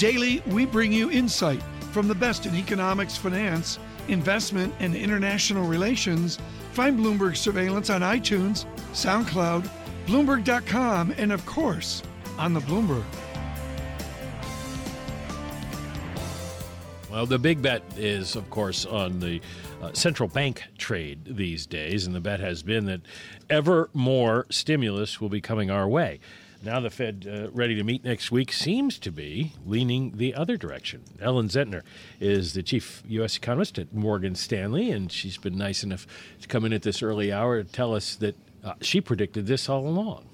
Daily, we bring you insight from the best in economics, finance, investment, and international relations. Find Bloomberg Surveillance on iTunes, SoundCloud, Bloomberg.com, and of course, on the Bloomberg. Well, the big bet is, of course, on the uh, central bank trade these days, and the bet has been that ever more stimulus will be coming our way. Now, the Fed, uh, ready to meet next week, seems to be leaning the other direction. Ellen Zentner is the chief U.S. economist at Morgan Stanley, and she's been nice enough to come in at this early hour to tell us that uh, she predicted this all along.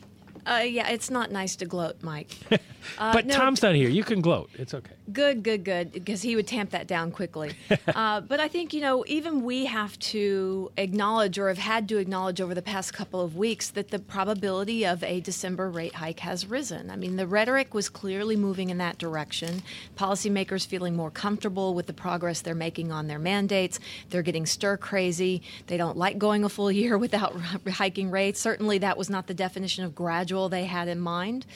Uh, yeah, it's not nice to gloat, Mike. Uh, but no, Tom's not here. You can gloat. It's okay. Good, good, good, because he would tamp that down quickly. uh, but I think, you know, even we have to acknowledge or have had to acknowledge over the past couple of weeks that the probability of a December rate hike has risen. I mean, the rhetoric was clearly moving in that direction. Policymakers feeling more comfortable with the progress they're making on their mandates. They're getting stir crazy. They don't like going a full year without hiking rates. Certainly, that was not the definition of gradual they had in mind.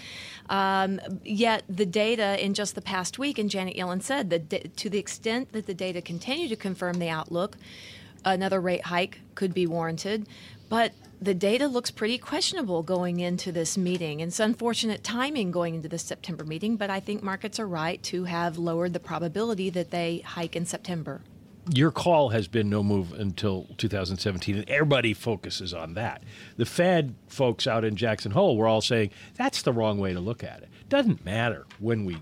Um, yet the data in just the past week, and Janet Yellen said that to the extent that the data continue to confirm the outlook, another rate hike could be warranted. But the data looks pretty questionable going into this meeting. It's unfortunate timing going into this September meeting, but I think markets are right to have lowered the probability that they hike in September your call has been no move until 2017, and everybody focuses on that. The Fed folks out in Jackson Hole were all saying that's the wrong way to look at it. Doesn't matter when we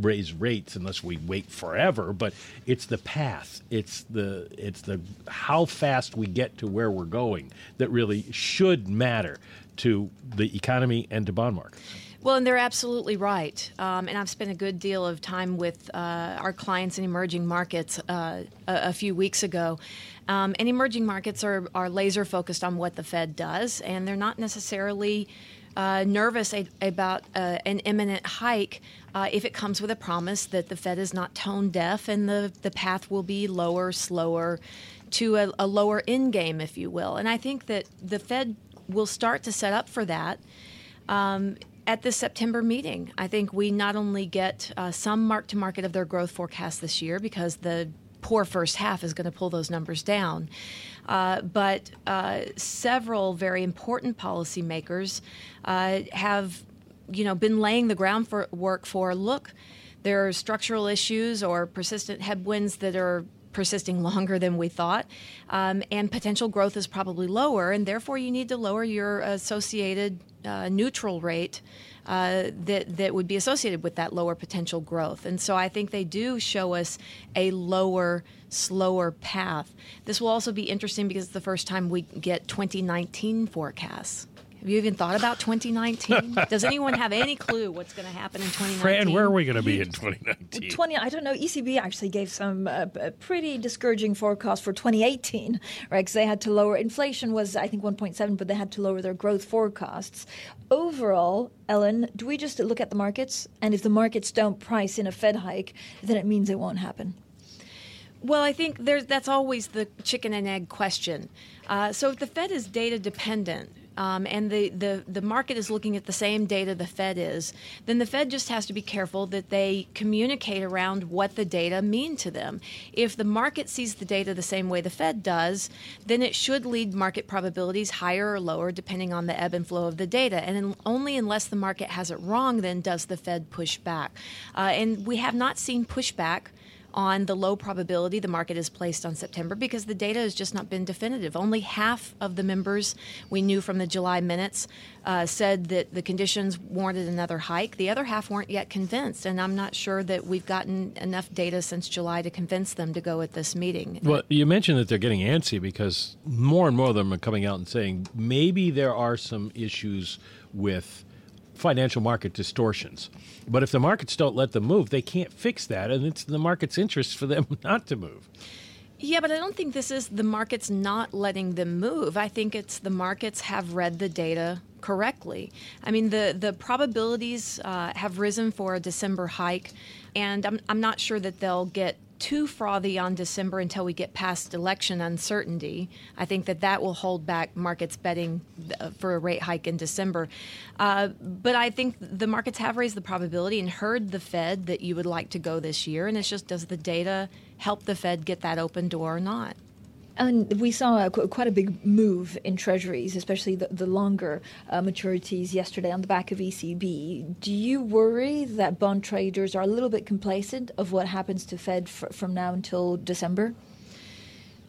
raise rates unless we wait forever, but it's the path. It's the it's the how fast we get to where we're going that really should matter to the economy and to bond markets. Well, and they're absolutely right. Um, and I've spent a good deal of time with uh, our clients in emerging markets uh, a, a, few weeks ago. Um, and emerging markets are, are laser focused on what the Fed does, and they're not necessarily uh, nervous a, about uh, an imminent hike uh, if it comes with a promise that the Fed is not tone deaf and the, the path will be lower, slower, to a, a lower end game, if you will. And I think that the Fed will start to set up for that. Um, at the September meeting. I think we not only get uh, some mark to market of their growth forecast this year because the poor first half is going to pull those numbers down, uh, but uh, several very important policymakers uh, have, you know, been laying the groundwork for look. There are structural issues or persistent headwinds that are persisting longer than we thought, um, and potential growth is probably lower, and therefore you need to lower your associated uh, neutral rate uh, that that would be associated with that lower potential growth. And so I think they do show us a lower, slower path. This will also be interesting because it's the first time we get 2019 forecasts. Have you even thought about 2019? Does anyone have any clue what's going to happen in 2019? Fran, where are we going to be in 2019? 20, I don't know. ECB actually gave some uh, pretty discouraging forecast for 2018, right? Because they had to lower inflation was I think 1.7, but they had to lower their growth forecasts. Overall, Ellen, do we just look at the markets, and if the markets don't price in a Fed hike, then it means it won't happen? Well, I think that's always the chicken and egg question. Uh, so if the Fed is data dependent, um, and the, the, the market is looking at the same data the Fed is, then the Fed just has to be careful that they communicate around what the data mean to them. If the market sees the data the same way the Fed does, then it should lead market probabilities higher or lower depending on the ebb and flow of the data. And only unless the market has it wrong, then does the Fed push back. Uh, and we have not seen pushback on the low probability the market is placed on September because the data has just not been definitive. Only half of the members we knew from the July minutes uh, said that the conditions warranted another hike. The other half weren't yet convinced, and I'm not sure that we've gotten enough data since July to convince them to go at this meeting. Well, you mentioned that they're getting antsy because more and more of them are coming out and saying maybe there are some issues with financial market distortions. But if the markets don't let them move, they can't fix that, and it's the market's interest for them not to move. Yeah, but I don't think this is the markets not letting them move. I think it's the markets have read the data correctly. I mean, the, the probabilities uh, have risen for a December hike, and I'm, I'm not sure that they'll get too frothy on December until we get past election uncertainty. I think that that will hold back markets betting uh, for a rate hike in December. Uh, but I think the markets have raised the probability and heard the Fed that you would like to go this year, and it's just does the data help the Fed get that open door or not? And we saw a, quite a big move in treasuries, especially the, the longer uh, maturities yesterday on the back of ECB. Do you worry that bond traders are a little bit complacent of what happens to Fed f- from now until December?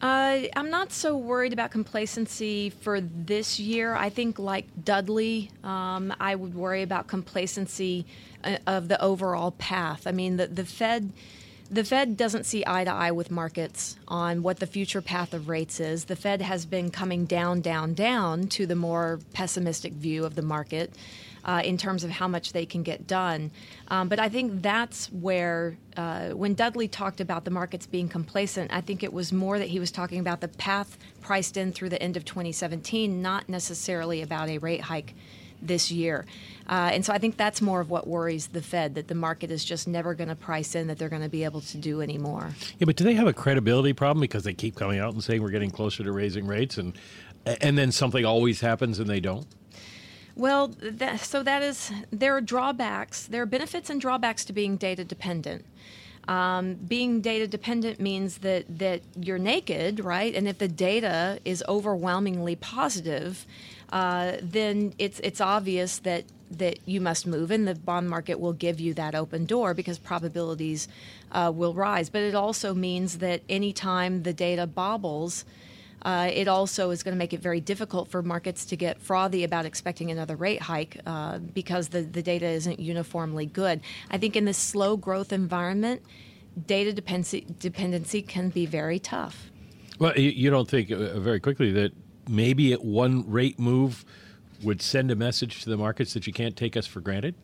Uh, I'm not so worried about complacency for this year. I think, like Dudley, um, I would worry about complacency uh, of the overall path. I mean, the, the Fed the Fed doesn't see eye to eye with markets on what the future path of rates is. The Fed has been coming down, down, down to the more pessimistic view of the market uh, in terms of how much they can get done. Um, but I think that's where, uh, when Dudley talked about the markets being complacent, I think it was more that he was talking about the path priced in through the end of 2017, not necessarily about a rate hike this year. Uh, and so I think that's more of what worries the Fed that the market is just never going to price in that they're going to be able to do anymore. Yeah, but do they have a credibility problem because they keep coming out and saying we're getting closer to raising rates, and and then something always happens and they don't? Well, that, so that is there are drawbacks. There are benefits and drawbacks to being data dependent. Um, being data dependent means that that you're naked, right? And if the data is overwhelmingly positive, uh, then it's it's obvious that that you must move, and the bond market will give you that open door because probabilities uh, will rise. But it also means that anytime the data bobbles, uh, it also is going to make it very difficult for markets to get frothy about expecting another rate hike uh, because the, the data isn't uniformly good. I think in this slow growth environment, data dependency, dependency can be very tough. Well, you don't think uh, very quickly that maybe at one rate move would send a message to the markets that you can't take us for granted?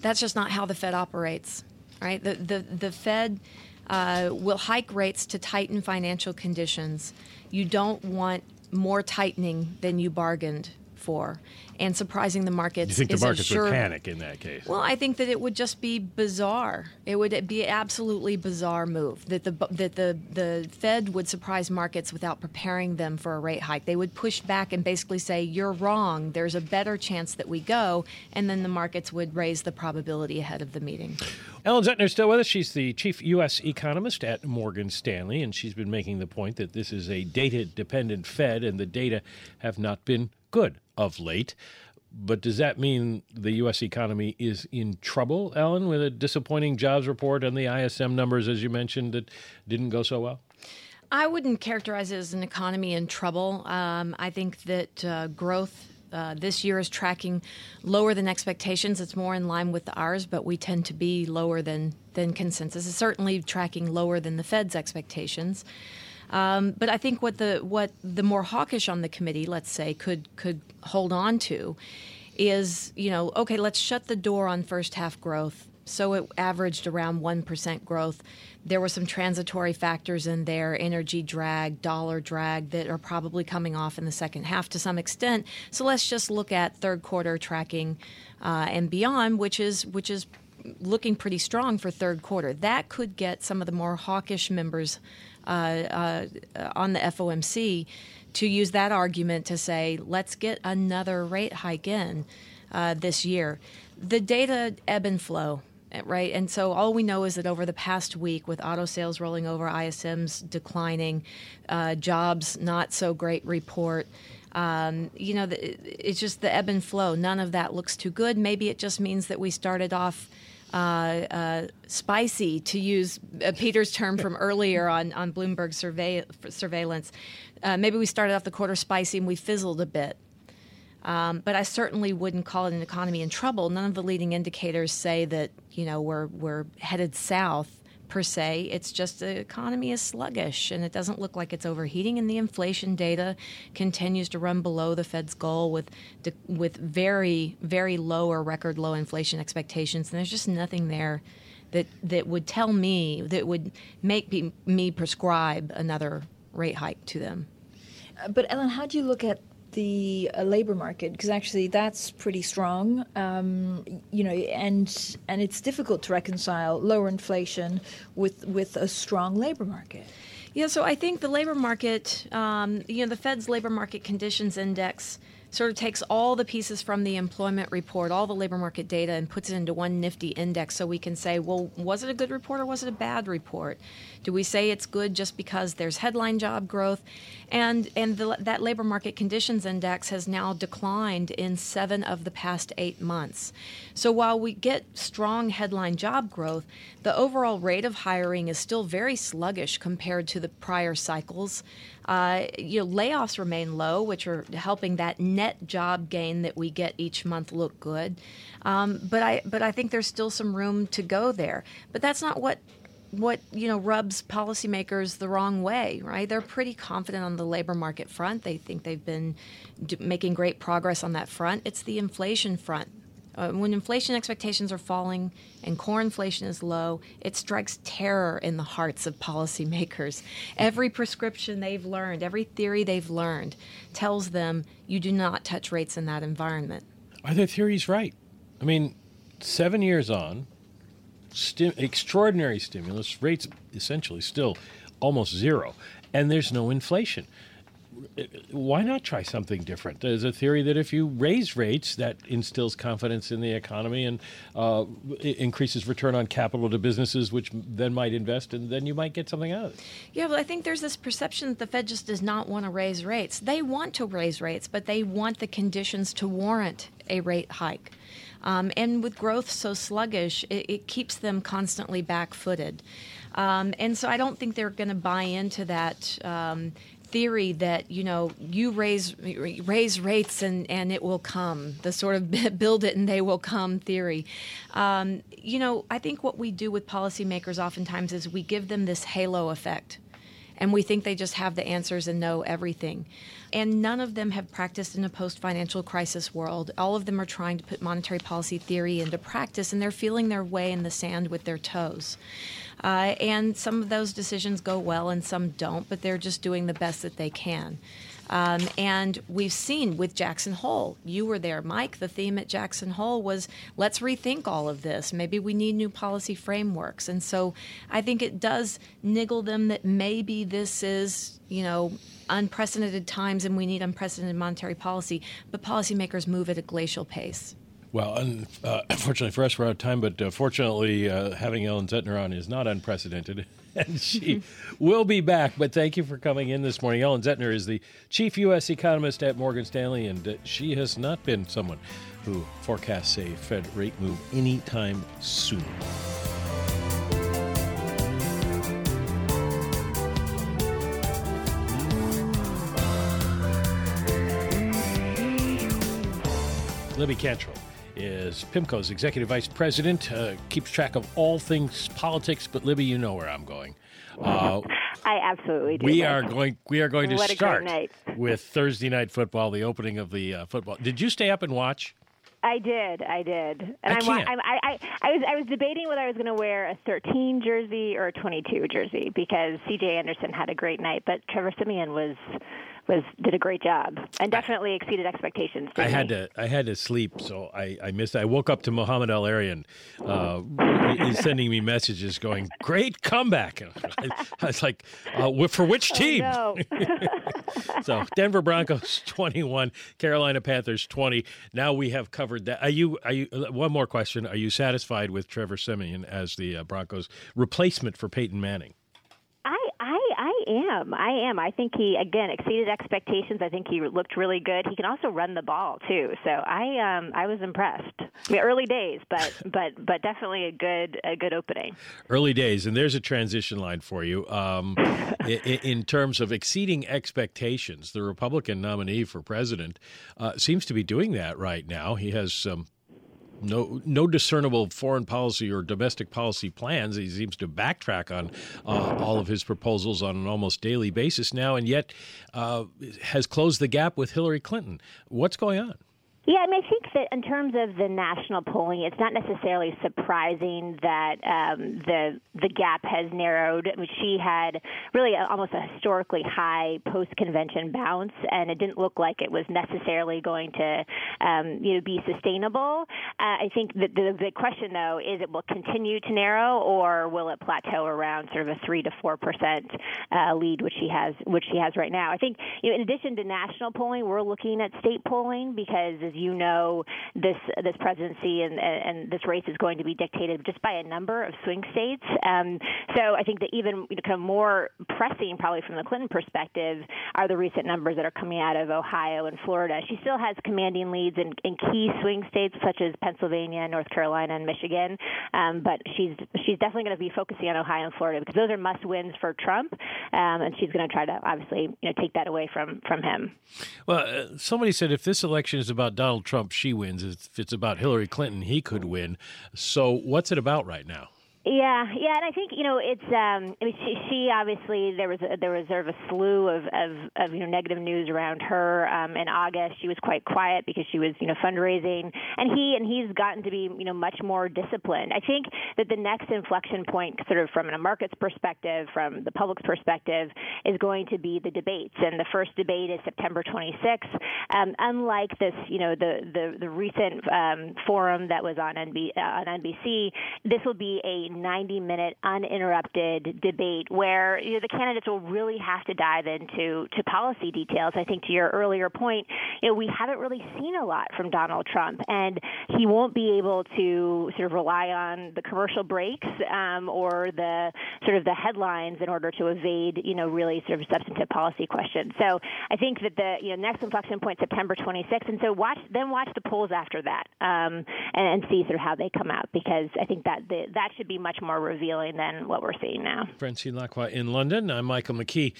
That's just not how the Fed operates, right? The, the, the Fed uh, will hike rates to tighten financial conditions. You don't want more tightening than you bargained for and surprising the markets. You think the markets sure, would panic in that case? Well, I think that it would just be bizarre. It would be an absolutely bizarre move that the that the the Fed would surprise markets without preparing them for a rate hike. They would push back and basically say, "You're wrong. There's a better chance that we go," and then the markets would raise the probability ahead of the meeting. Ellen Zentner is still with us. She's the chief U.S. economist at Morgan Stanley, and she's been making the point that this is a data dependent Fed, and the data have not been good of late. But does that mean the U.S. economy is in trouble, Ellen, with a disappointing jobs report and the ISM numbers, as you mentioned, that didn't go so well? I wouldn't characterize it as an economy in trouble. Um, I think that uh, growth uh, this year is tracking lower than expectations. It's more in line with ours, but we tend to be lower than than consensus. It's certainly tracking lower than the Fed's expectations. Um, but I think what the what the more hawkish on the committee, let's say, could could hold on to, is you know okay, let's shut the door on first half growth. So it averaged around one percent growth. There were some transitory factors in there, energy drag, dollar drag, that are probably coming off in the second half to some extent. So let's just look at third quarter tracking uh, and beyond, which is which is looking pretty strong for third quarter. That could get some of the more hawkish members uh, uh, on the FOMC to use that argument to say, let's get another rate hike in uh, this year. The data ebb and flow right? And so all we know is that over the past week, with auto sales rolling over, ISMs declining, uh, jobs not so great report. Um, you know, it's just the ebb and flow. None of that looks too good. Maybe it just means that we started off uh, uh, spicy, to use uh, Peter's term from earlier on, on Bloomberg survey, surveillance. Uh, maybe we started off the quarter spicy and we fizzled a bit. Um, but I certainly wouldn't call it an economy in trouble. None of the leading indicators say that you know we're we're headed south per se. It's just the economy is sluggish and it doesn't look like it's overheating. And the inflation data continues to run below the Fed's goal with with very very low or record low inflation expectations. And there's just nothing there that that would tell me that would make me, me prescribe another rate hike to them. Uh, but Ellen, how do you look at the uh, labor market because actually that's pretty strong, um, you know, and and it's difficult to reconcile lower inflation with with a strong labor market. Yeah, so I think the labor market, um, you know, the Fed's labor market conditions index sort of takes all the pieces from the employment report, all the labor market data, and puts it into one nifty index so we can say, well, was it a good report or was it a bad report? Do we say it's good just because there's headline job growth? And, and the, that labor market conditions index has now declined in seven of the past eight months. So while we get strong headline job growth, the overall rate of hiring is still very sluggish compared to the prior cycles. Uh, you know, layoffs remain low, which are helping that net job gain that we get each month look good. Um, but I, but I think there's still some room to go there. But that's not what what you know rubs policymakers the wrong way, right? They're pretty confident on the labor market front. They think they've been d- making great progress on that front. It's the inflation front uh, when inflation expectations are falling and core inflation is low, it strikes terror in the hearts of policymakers. Every prescription they've learned, every theory they've learned, tells them you do not touch rates in that environment. Are their theories right? I mean, seven years on, sti- extraordinary stimulus, rates essentially still almost zero, and there's no inflation why not try something different? There's a theory that if you raise rates, that instills confidence in the economy and uh, increases return on capital to businesses, which then might invest, and then you might get something out of it. Yeah, well, I think there's this perception that the Fed just does not want to raise rates. They want to raise rates, but they want the conditions to warrant a rate hike. Um, and with growth so sluggish, it, it keeps them constantly back footed. Um, and so I don't think they're going to buy into that um, theory that you know you raise raise rates and and it will come the sort of build it and they will come theory um, you know i think what we do with policymakers oftentimes is we give them this halo effect and we think they just have the answers and know everything and none of them have practiced in a post financial crisis world. All of them are trying to put monetary policy theory into practice, and they're feeling their way in the sand with their toes. Uh, and some of those decisions go well and some don't, but they're just doing the best that they can. Um, and we've seen with Jackson Hole, you were there, Mike. The theme at Jackson Hole was let's rethink all of this. Maybe we need new policy frameworks. And so I think it does niggle them that maybe this is, you know, unprecedented times and we need unprecedented monetary policy, but policymakers move at a glacial pace. Well, uh, unfortunately for us, we're out of time, but uh, fortunately, uh, having Ellen Zentner on is not unprecedented. and she will be back. But thank you for coming in this morning. Ellen Zentner is the chief U.S. economist at Morgan Stanley, and uh, she has not been someone who forecasts a Fed rate move anytime soon. Libby Cantrill is PIMCO's executive vice president, uh, keeps track of all things politics. But Libby, you know where I'm going. Uh, I absolutely do. We are going. We are going to what start with Thursday night football, the opening of the uh, football. Did you stay up and watch? I did, I did, and I, I'm, I'm, I, I, I was, I was debating whether I was going to wear a 13 jersey or a 22 jersey because C.J. Anderson had a great night, but Trevor Siemian was was did a great job and definitely exceeded expectations. I had to I had to sleep, so I, I missed. I woke up to Mohamed El-Erian. Uh, he's sending me messages going, "Great comeback!" I, I was like, uh, "For which oh, team?" Oh, no. so Denver Broncos twenty one, Carolina Panthers twenty. Now we have covered that. Are you? Are you? One more question: Are you satisfied with Trevor Siemian as the uh, Broncos replacement for Peyton Manning? Am. I am. I think he again exceeded expectations. I think he looked really good. He can also run the ball too. So I um I was impressed. I mean, early days, but but but definitely a good a good opening. Early days, and there's a transition line for you. Um, in, in, terms of exceeding expectations, the Republican nominee for president uh, seems to be doing that right now. He has um, no no discernible foreign policy or domestic policy plans. He seems to backtrack on uh, all of his proposals on an almost daily basis now, and yet uh, has closed the gap with Hillary Clinton. What's going on? Yeah, I mean, I think that in terms of the national polling, it's not necessarily surprising that um, the the gap has narrowed. I mean, she had really a, almost a historically high post convention bounce, and it didn't look like it was necessarily going to, um, you know, be sustainable. Uh, I think that the, the question though is it will continue to narrow, or will it plateau around sort of a three to four percent uh, lead, which she has, which she has right now. I think, you know, in addition to national polling, we're looking at state polling because, as you know, this this presidency and and this race is going to be dictated just by a number of swing states. Um, so I think that even kind of more pressing, probably from the Clinton perspective, are the recent numbers that are coming out of Ohio and Florida. She still has commanding leads in, in key swing states such as Pennsylvania, North Carolina, and Michigan, um, but she's she's definitely going to be focusing on Ohio and Florida because those are must wins for Trump, um, and she's going to try to obviously you know take that away from from him. Well, uh, somebody said if this election is about Donald Trump, she wins. If it's about Hillary Clinton, he could win. So what's it about right now? Yeah, yeah, and I think you know it's. Um, I mean, she, she obviously there was a, there was sort of a slew of, of, of you know negative news around her um, in August. She was quite quiet because she was you know fundraising, and he and he's gotten to be you know much more disciplined. I think that the next inflection point, sort of from a market's perspective, from the public's perspective, is going to be the debates, and the first debate is September 26th. Um, unlike this, you know, the the, the recent um, forum that was on, uh, on NBC, this will be a 90 minute uninterrupted debate where you know, the candidates will really have to dive into to policy details. I think to your earlier point, you know, we haven't really seen a lot from Donald Trump, and he won't be able to sort of rely on the commercial breaks um, or the sort of the headlines in order to evade, you know, really sort of substantive policy questions. So I think that the you know next inflection point September 26th, and so watch then watch the polls after that um, and, and see sort of how they come out because I think that the, that should be much more revealing than what we're seeing now. Francine Lacqua in London. I'm Michael McKee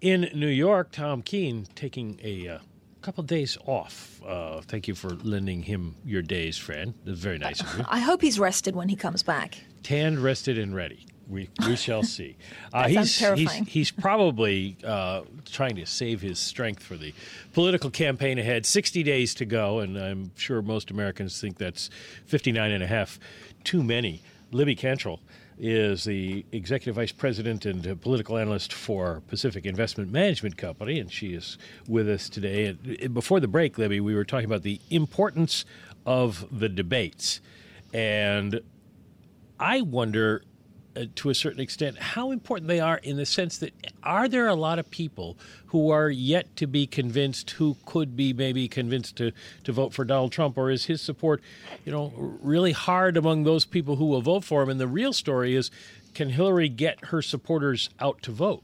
in New York. Tom Keene taking a uh, couple of days off. Uh, thank you for lending him your days, friend. It's very nice of you. I hope he's rested when he comes back. Tanned, rested, and ready. We, we shall see. Uh, he's, terrifying. he's he's probably uh, trying to save his strength for the political campaign ahead. 60 days to go, and I'm sure most Americans think that's 59 and a half too many. Libby Cantrill is the executive vice president and political analyst for Pacific Investment Management Company, and she is with us today. And before the break, Libby, we were talking about the importance of the debates, and I wonder. Uh, to a certain extent, how important they are in the sense that are there a lot of people who are yet to be convinced who could be maybe convinced to, to vote for Donald Trump, or is his support, you know, really hard among those people who will vote for him? And the real story is, can Hillary get her supporters out to vote?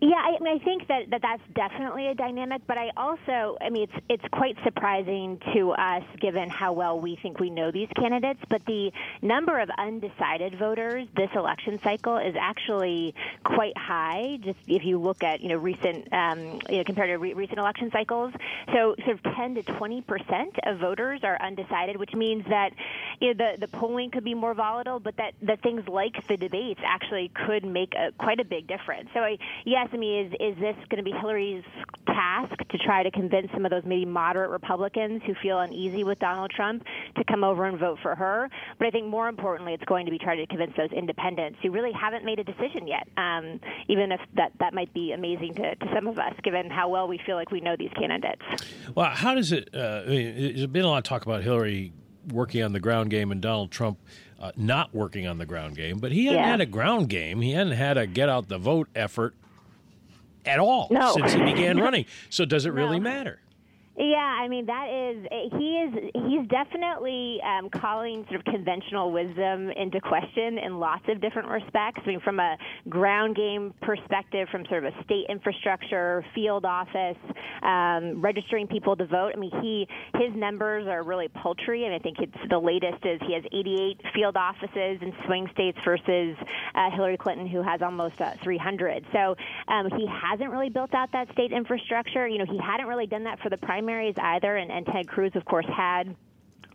Yeah, I, mean, I think that, that that's definitely a dynamic, but I also, I mean, it's it's quite surprising to us given how well we think we know these candidates. But the number of undecided voters this election cycle is actually quite high. Just if you look at you know recent, um, you know, compared to re- recent election cycles, so sort of 10 to 20 percent of voters are undecided, which means that you know the the polling could be more volatile, but that that things like the debates actually could make a, quite a big difference. So I, yes to me is is this going to be Hillary's task to try to convince some of those maybe moderate Republicans who feel uneasy with Donald Trump to come over and vote for her? But I think more importantly, it's going to be trying to convince those independents who really haven't made a decision yet. Um, even if that that might be amazing to, to some of us, given how well we feel like we know these candidates. Well, how does it? Uh, I mean, there's been a lot of talk about Hillary working on the ground game and Donald Trump uh, not working on the ground game, but he hadn't Yeah. had a ground game. He hadn't had a get out the vote effort at all No. since he began running. So does it really No. matter? Yeah, I mean that is he is he's definitely um, calling sort of conventional wisdom into question in lots of different respects. I mean, from a ground game perspective, from sort of a state infrastructure, field office, um, registering people to vote. I mean, he his numbers are really paltry, and I think it's the latest is he has 88 field offices in swing states versus uh, Hillary Clinton, who has almost uh, 300. So um, he hasn't really built out that state infrastructure. You know, he hadn't really done that for the primaries either, and, and Ted Cruz, of course, had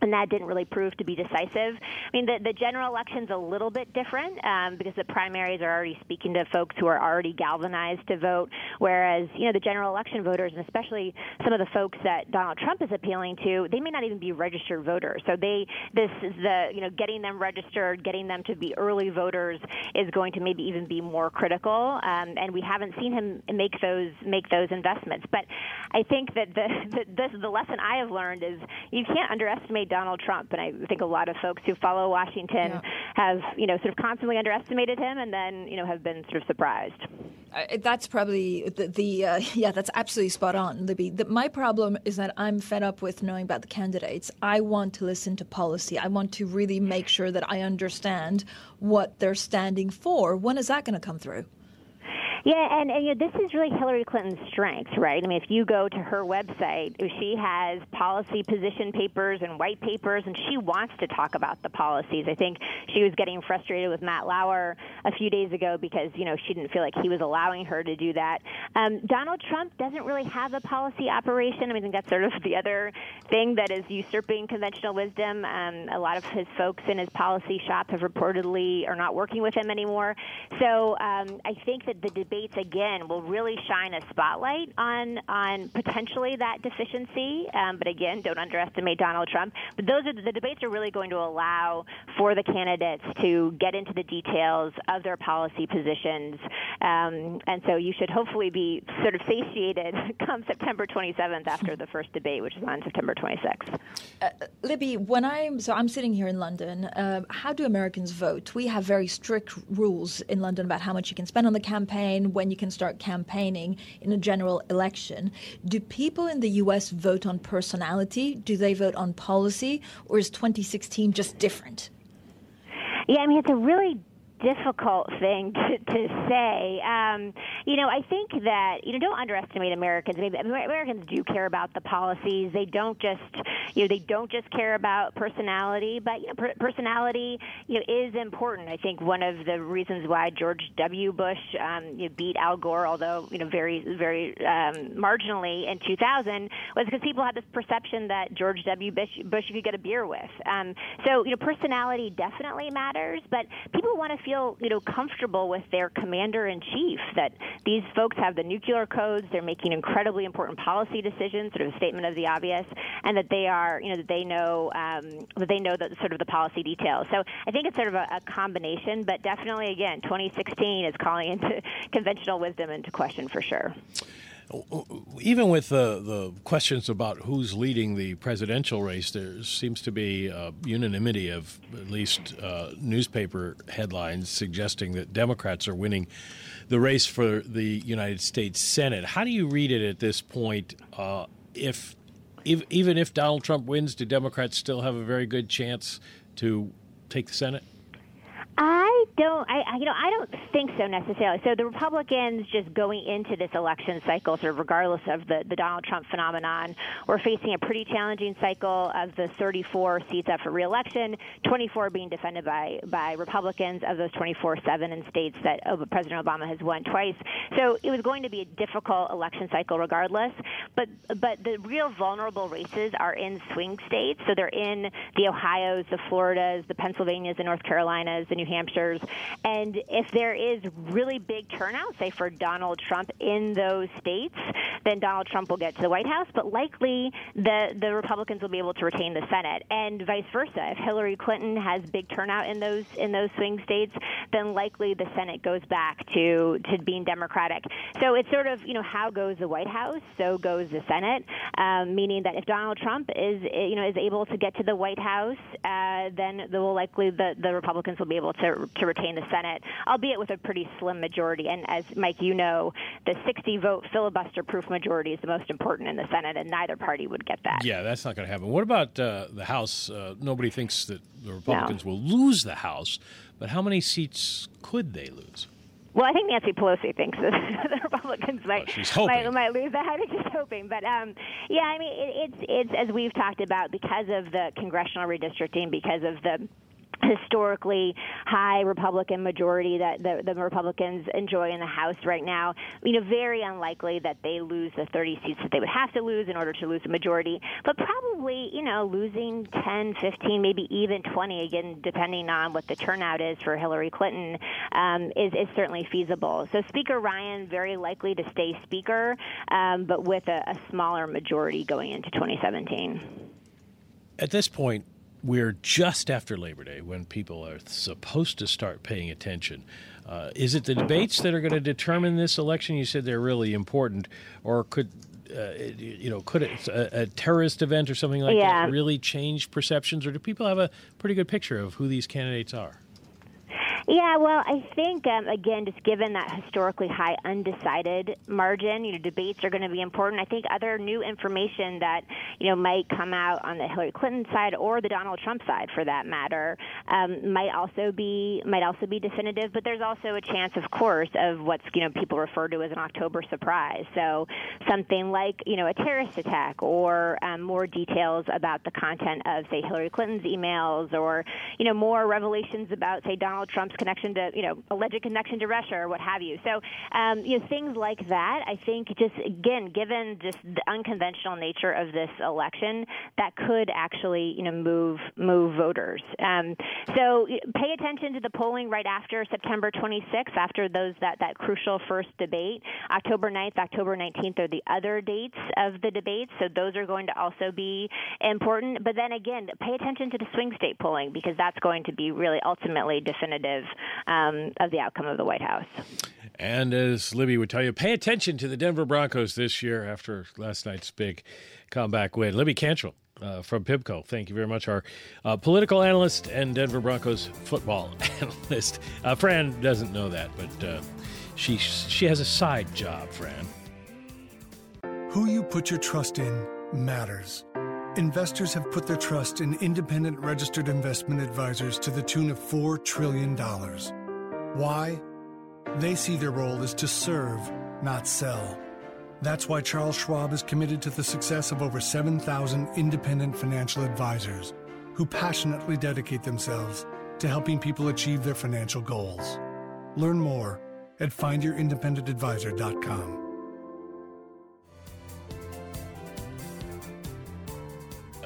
and that didn't really prove to be decisive. I mean, the, the general election's a little bit different um, because the primaries are already speaking to folks who are already galvanized to vote, whereas you know the general election voters, and especially some of the folks that Donald Trump is appealing to, they may not even be registered voters. So they this is the you know getting them registered, getting them to be early voters is going to maybe even be more critical, um, and we haven't seen him make those make those investments. But I think that the the, the, the lesson I have learned is you can't underestimate Donald Trump, and I think a lot of folks who follow Washington yeah. have, you know, sort of constantly underestimated him, and then, you know, have been sort of surprised. Uh, that's probably the, the uh, yeah, that's absolutely spot on, Libby. The, my problem is that I'm fed up with knowing about the candidates. I want to listen to policy. I want to really make sure that I understand what they're standing for. When is that going to come through? Yeah, and, and you know, this is really Hillary Clinton's strength, right? I mean, if you go to her website, she has policy position papers and white papers, and she wants to talk about the policies. I think she was getting frustrated with Matt Lauer a few days ago because you know she didn't feel like he was allowing her to do that. Um, Donald Trump doesn't really have a policy operation. I mean, I think that's sort of the other thing that is usurping conventional wisdom. Um, a lot of his folks in his policy shop have reportedly are not working with him anymore. So um, I think that the debates again will really shine a spotlight on on potentially that deficiency. Um, but again, don't underestimate Donald Trump. But those are the debates are really going to allow for the candidates to get into the details of their policy positions, um, and so you should hopefully be sort of satiated come September 27th after the first debate, which is on September 26th. Uh, Libby, when I'm so I'm sitting here in London. Uh, how do Americans vote? We have very strict rules in London about how much you can spend on the campaign when you can start campaigning in a general election. Do people in the US vote on personality? Do they vote on policy? Or is 2016 just different? Yeah, I mean, it's a really difficult thing to, to say. Um, you know, I think that you know don't underestimate Americans. I mean, Americans do care about the policies. They don't just you know they don't just care about personality, but you know, per- personality you know is important. I think one of the reasons why George W. Bush um, you know, beat Al Gore, although you know very very um, marginally in 2000, was because people had this perception that George W. Bush, Bush you could get a beer with. Um, so you know personality definitely matters, but people want to feel feel, you know, comfortable with their commander in chief that these folks have the nuclear codes, they're making incredibly important policy decisions, sort of a statement of the obvious, and that they are, you know, that they know um, that they know the sort of the policy details. So I think it's sort of a, a combination, but definitely, again, 2016 is calling into conventional wisdom into question for sure even with the, the questions about who's leading the presidential race, there seems to be a unanimity of at least uh, newspaper headlines suggesting that Democrats are winning the race for the United States Senate. How do you read it at this point? Uh, if, if even if Donald Trump wins, do Democrats still have a very good chance to take the Senate? I don't. I you know I don't think so necessarily. So the Republicans just going into this election cycle, sort of regardless of the the Donald Trump phenomenon, we're facing a pretty challenging cycle of the 34 seats up for reelection, 24 being defended by by Republicans. Of those 24, seven in states that President Obama has won twice. So it was going to be a difficult election cycle regardless. But but the real vulnerable races are in swing states. So they're in the Ohio's, the Floridas, the Pennsylvanias, the North Carolinas, the New Hampshire's. And if there is really big turnout, say for Donald Trump in those states, then Donald Trump will get to the White House. But likely the the Republicans will be able to retain the Senate, and vice versa. If Hillary Clinton has big turnout in those in those swing states, then likely the Senate goes back to to being Democratic. So it's sort of you know how goes the White House, so goes the Senate. Um, meaning that if Donald Trump is you know is able to get to the White House, uh, then the will likely the the Republicans will be able to to retain the Senate, albeit with a pretty slim majority. And as Mike, you know, the 60 vote filibuster proof majority is the most important in the Senate, and neither party would get that. Yeah, that's not going to happen. What about uh, the House? Uh, nobody thinks that the Republicans no. will lose the House, but how many seats could they lose? Well, I think Nancy Pelosi thinks that the Republicans might, oh, might, might lose that. I think she's hoping, but um, yeah, I mean, it, it's it's as we've talked about because of the congressional redistricting, because of the historically high Republican majority that the, the, Republicans enjoy in the House right now, you know, very unlikely that they lose the 30 seats that they would have to lose in order to lose a majority, but probably, you know, losing 10, 15, maybe even 20, again, depending on what the turnout is for Hillary Clinton, um, is, is certainly feasible. So Speaker Ryan very likely to stay Speaker, um, but with a, a smaller majority going into 2017. At this point, we're just after Labor Day when people are supposed to start paying attention. Uh, is it the debates that are going to determine this election? You said they're really important, or could uh, you know could it, a, a, terrorist event or something like yeah. that really change perceptions, or do people have a pretty good picture of who these candidates are? Yeah, well, I think um, again, just given that historically high undecided margin, you know, debates are going to be important. I think other new information that you know might come out on the Hillary Clinton side or the Donald Trump side, for that matter, um, might also be might also be definitive. But there's also a chance, of course, of what's you know people refer to as an October surprise. So something like you know a terrorist attack or um, more details about the content of say Hillary Clinton's emails or you know more revelations about say Donald Trump's connection to, you know, alleged connection to Russia or what have you. So, um, you know, things like that, I think just, again, given just the unconventional nature of this election, that could actually, you know, move, move voters. Um, so pay attention to the polling right after September 26th, after those, that, that crucial first debate. October 9th, October 19th are the other dates of the debates. So those are going to also be important. But then again, pay attention to the swing state polling because that's going to be really ultimately definitive um, of the outcome of the White House. And as Libby would tell you, pay attention to the Denver Broncos this year after last night's big comeback win. Libby Cantrill uh, from PIMCO. Thank you very much. Our uh, political analyst and Denver Broncos football analyst. Uh, Fran doesn't know that, but uh, she she has a side job, Fran. Who you put your trust in matters. Investors have put their trust in independent registered investment advisors to the tune of $4 trillion. Why? They see their role as to serve, not sell. That's why Charles Schwab is committed to the success of over 7,000 independent financial advisors who passionately dedicate themselves to helping people achieve their financial goals. Learn more at findyourindependentadvisor.com.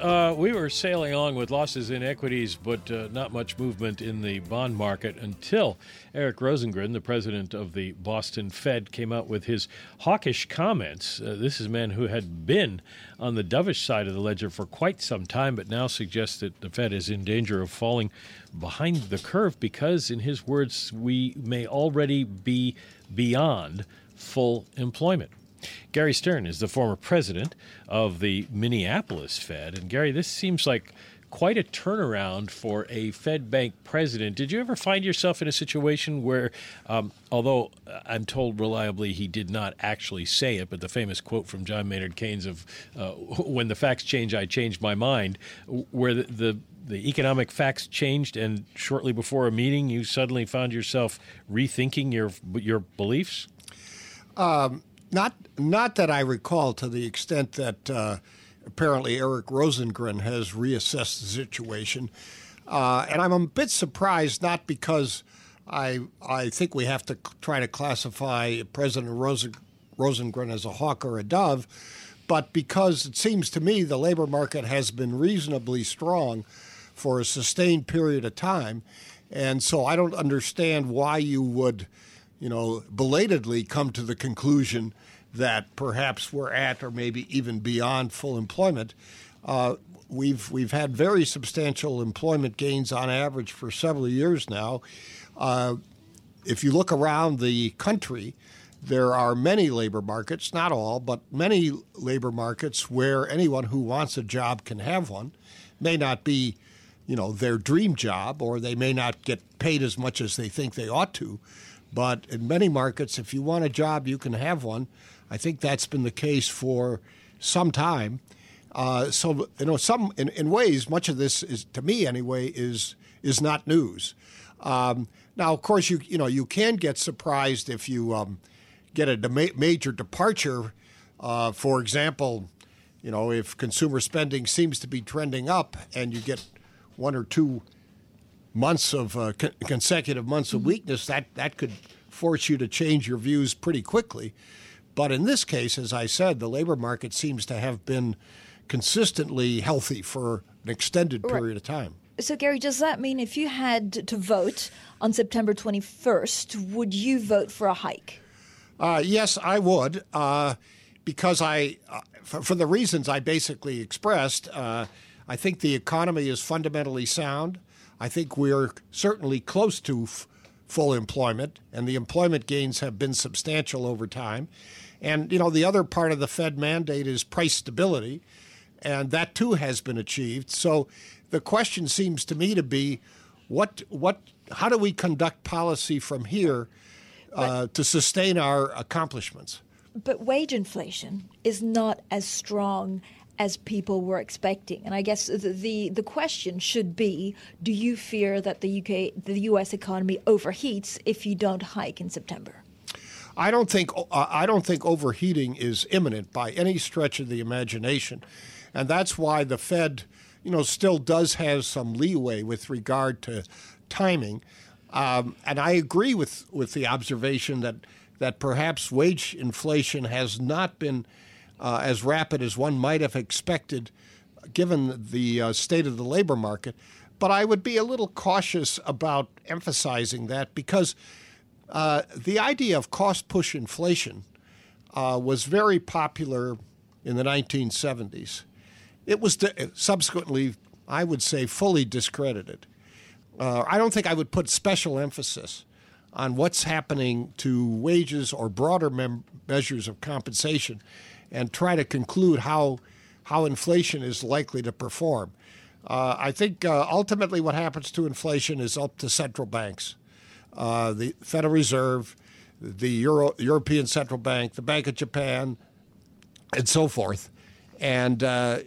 Uh, we were sailing along with losses in equities, but uh, not much movement in the bond market until Eric Rosengren, the president of the Boston Fed, came out with his hawkish comments. Uh, this is a man who had been on the dovish side of the ledger for quite some time, but now suggests that the Fed is in danger of falling behind the curve because, in his words, we may already be beyond full employment. Gary Stern is the former president of the Minneapolis Fed. And Gary, this seems like quite a turnaround for a Fed bank president. Did you ever find yourself in a situation where, um, although I'm told reliably he did not actually say it, but the famous quote from John Maynard Keynes of uh, "When the facts change, I change my mind," where the, the the economic facts changed, and shortly before a meeting, you suddenly found yourself rethinking your your beliefs. Um, not not that I recall to the extent that uh, apparently Eric Rosengren has reassessed the situation, uh, and I'm a bit surprised not because I I think we have to try to classify President Rosen, Rosengren as a hawk or a dove, but because it seems to me the labor market has been reasonably strong for a sustained period of time, and so I don't understand why you would you know, belatedly come to the conclusion that perhaps we're at or maybe even beyond full employment. Uh, we've we've had very substantial employment gains on average for several years now. Uh, if you look around the country, there are many labor markets, not all, but many labor markets where anyone who wants a job can have one. May not be, you know, their dream job, or they may not get paid as much as they think they ought to. But in many markets, if you want a job, you can have one. I think that's been the case for some time. Uh, so you know, some in, in, ways, much of this is to me anyway is is not news. Um, now, of course, you you know you can get surprised if you um, get a major departure. Uh, for example, you know if consumer spending seems to be trending up, and you get one or two months of uh, con- consecutive months of weakness, that that could force you to change your views pretty quickly. But in this case, as I said, the labor market seems to have been consistently healthy for an extended period right. of time. So, Gary, does that mean if you had to vote on September 21st, would you vote for a hike? Uh, yes, I would, uh, because I, uh, for, for, the reasons I basically expressed, uh, I think the economy is fundamentally sound. I think we're certainly close to f- full employment, and the employment gains have been substantial over time. And you know, the other part of the Fed mandate is price stability, and that too has been achieved. So the question seems to me to be, what what how do we conduct policy from here uh, to sustain our accomplishments? But wage inflation is not as strong as people were expecting. And I guess the, the, the question should be: Do you fear that the UK, the U.S. economy overheats if you don't hike in September? I don't think uh, I don't think overheating is imminent by any stretch of the imagination, and that's why the Fed, you know, still does have some leeway with regard to timing. Um, and I agree with, with the observation that that perhaps wage inflation has not been uh, as rapid as one might have expected, given the uh, state of the labor market. But I would be a little cautious about emphasizing that because uh, the idea of cost push inflation uh, was very popular in the 1970s. It was subsequently, I would say, fully discredited. Uh, I don't think I would put special emphasis on what's happening to wages or broader mem- measures of compensation and try to conclude how, how inflation is likely to perform. Uh, I think uh, ultimately what happens to inflation is up to central banks, uh, the Federal Reserve, the Euro- European Central Bank, the Bank of Japan, and so forth. And uh,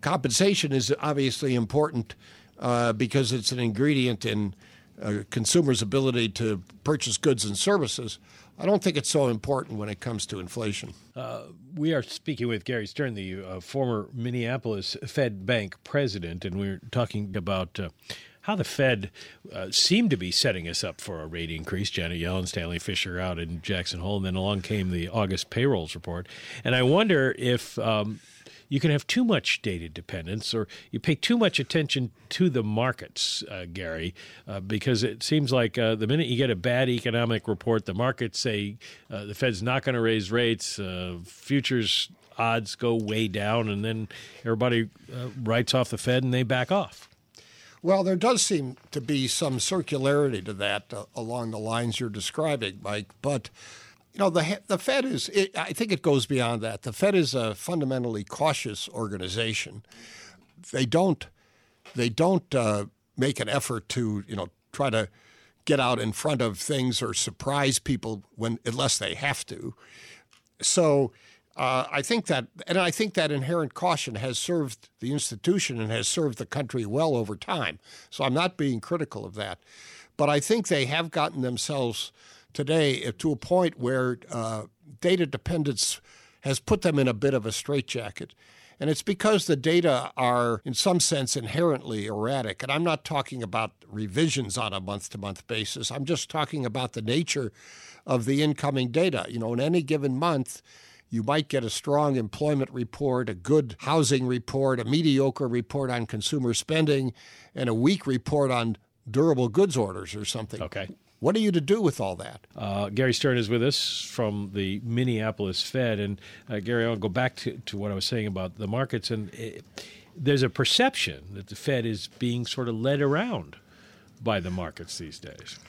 compensation is obviously important uh, because it's an ingredient in uh, consumers' ability to purchase goods and services. I don't think it's so important when it comes to inflation. Uh, we are speaking with Gary Stern, the uh, former Minneapolis Fed Bank president, and we're talking about uh, how the Fed uh, seemed to be setting us up for a rate increase. Janet Yellen, Stanley Fischer out in Jackson Hole, and then along came the August payrolls report. And I wonder if um, you can have too much data dependence or you pay too much attention to the markets, uh, Gary, uh, because it seems like uh, the minute you get a bad economic report, the markets say uh, the Fed's not going to raise rates, uh, futures odds go way down, and then everybody uh, writes off the Fed and they back off. Well, there does seem to be some circularity to that along the lines you're describing, Mike, but you know, the the Fed is. It, I think it goes beyond that. The Fed is a fundamentally cautious organization. They don't. They don't uh, make an effort to you know try to get out in front of things or surprise people when unless they have to. So. Uh, I think that, and I think that inherent caution has served the institution and has served the country well over time. So I'm not being critical of that, but I think they have gotten themselves today to a point where uh, data dependence has put them in a bit of a straitjacket. And it's because the data are, in some sense, inherently erratic. And I'm not talking about revisions on a month to month basis. I'm just talking about the nature of the incoming data. You know, in any given month, you might get a strong employment report, a good housing report, a mediocre report on consumer spending, and a weak report on durable goods orders or something. Okay. What are you to do with all that? Uh, Gary Stern is with us from the Minneapolis Fed. And uh, Gary, I'll go back to, to what I was saying about the markets. And it, there's a perception that the Fed is being sort of led around by the markets these days.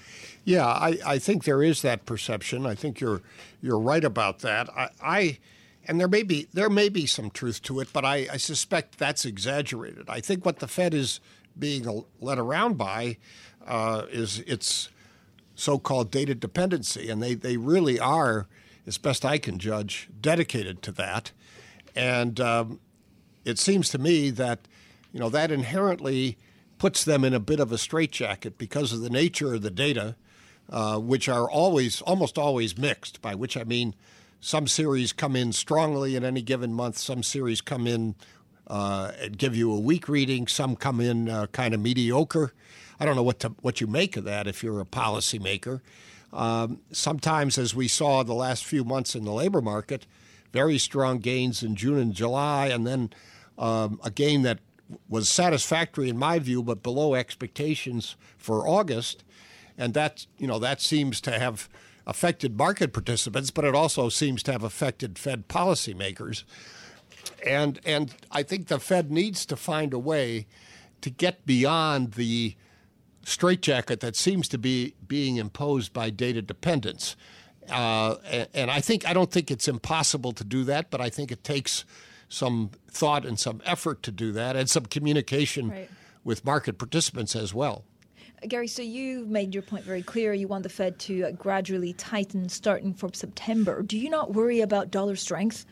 Yeah, I, I think there is that perception. I think you're you're right about that. I, I and there may be there may be some truth to it, but I, I suspect that's exaggerated. I think what the Fed is being led around by uh, is its so-called data dependency, and they, they really are, as best I can judge, dedicated to that. And um, it seems to me that you know that inherently puts them in a bit of a straitjacket because of the nature of the data, uh, which are always almost always mixed. By which I mean some series come in strongly in any given month, some series come in uh, give you a weak reading. Some come in uh, kind of mediocre. I don't know what to, what you make of that if you're a policymaker. Um, sometimes, as we saw the last few months in the labor market, very strong gains in June and July, and then um, a gain that was satisfactory in my view, but below expectations for August, and that you know that seems to have affected market participants, but it also seems to have affected Fed policymakers. And and I think the Fed needs to find a way to get beyond the straitjacket that seems to be being imposed by data dependence. Uh, and, and I think I don't think it's impossible to do that, but I think it takes some thought and some effort to do that, and some communication right. with market participants as well. Gary, so you made your point very clear. You want the Fed to gradually tighten starting from September. Do you not worry about dollar strength?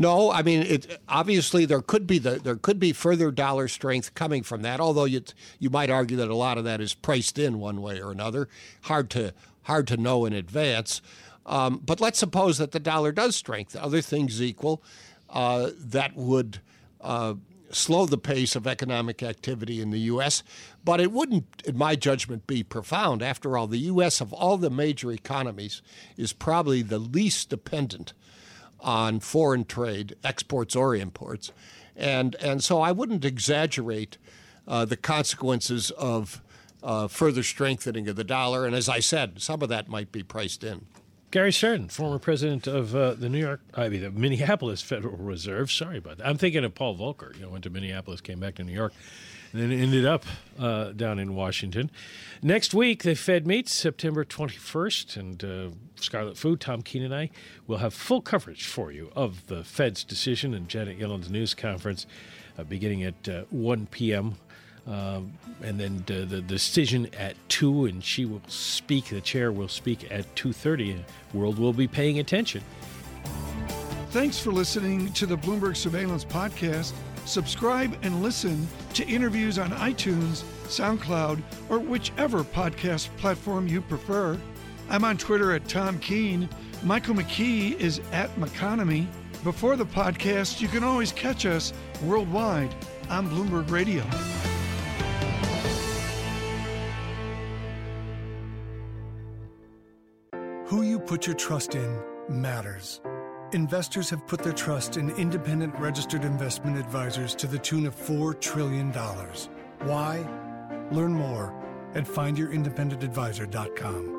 No, I mean, it, obviously there could be the, there could be further dollar strength coming from that. Although you you might argue that a lot of that is priced in one way or another. Hard to hard to know in advance. Um, but let's suppose that the dollar does strengthen. Other things equal, uh, that would uh, slow the pace of economic activity in the U.S., but it wouldn't, in my judgment, be profound. After all, the U.S., of all the major economies, is probably the least dependent on foreign trade, exports or imports. And, and so I wouldn't exaggerate uh, the consequences of uh, further strengthening of the dollar. And as I said, some of that might be priced in. Gary Stern, former president of uh, the New York, I mean, the Minneapolis Federal Reserve. Sorry about that. I'm thinking of Paul Volcker. You know, went to Minneapolis, came back to New York, and then ended up uh, down in Washington. Next week, the Fed meets September 21st, and uh, Scarlet Fu, Tom Keene, and I will have full coverage for you of the Fed's decision and Janet Yellen's news conference uh, beginning at uh, 1 p.m. Um, and then the, the, decision at two, and she will speak. The chair will speak at two thirty. World will be paying attention. Thanks for listening to the Bloomberg Surveillance Podcast. Subscribe and listen to interviews on iTunes, SoundCloud, or whichever podcast platform you prefer. I'm on Twitter at Tom Keene. Michael McKee is at McConomy. Before the podcast, you can always catch us worldwide on Bloomberg Radio. Who you put your trust in matters. Investors have put their trust in independent registered investment advisors to the tune of $4 trillion. Why? Learn more at findyourindependentadvisor.com.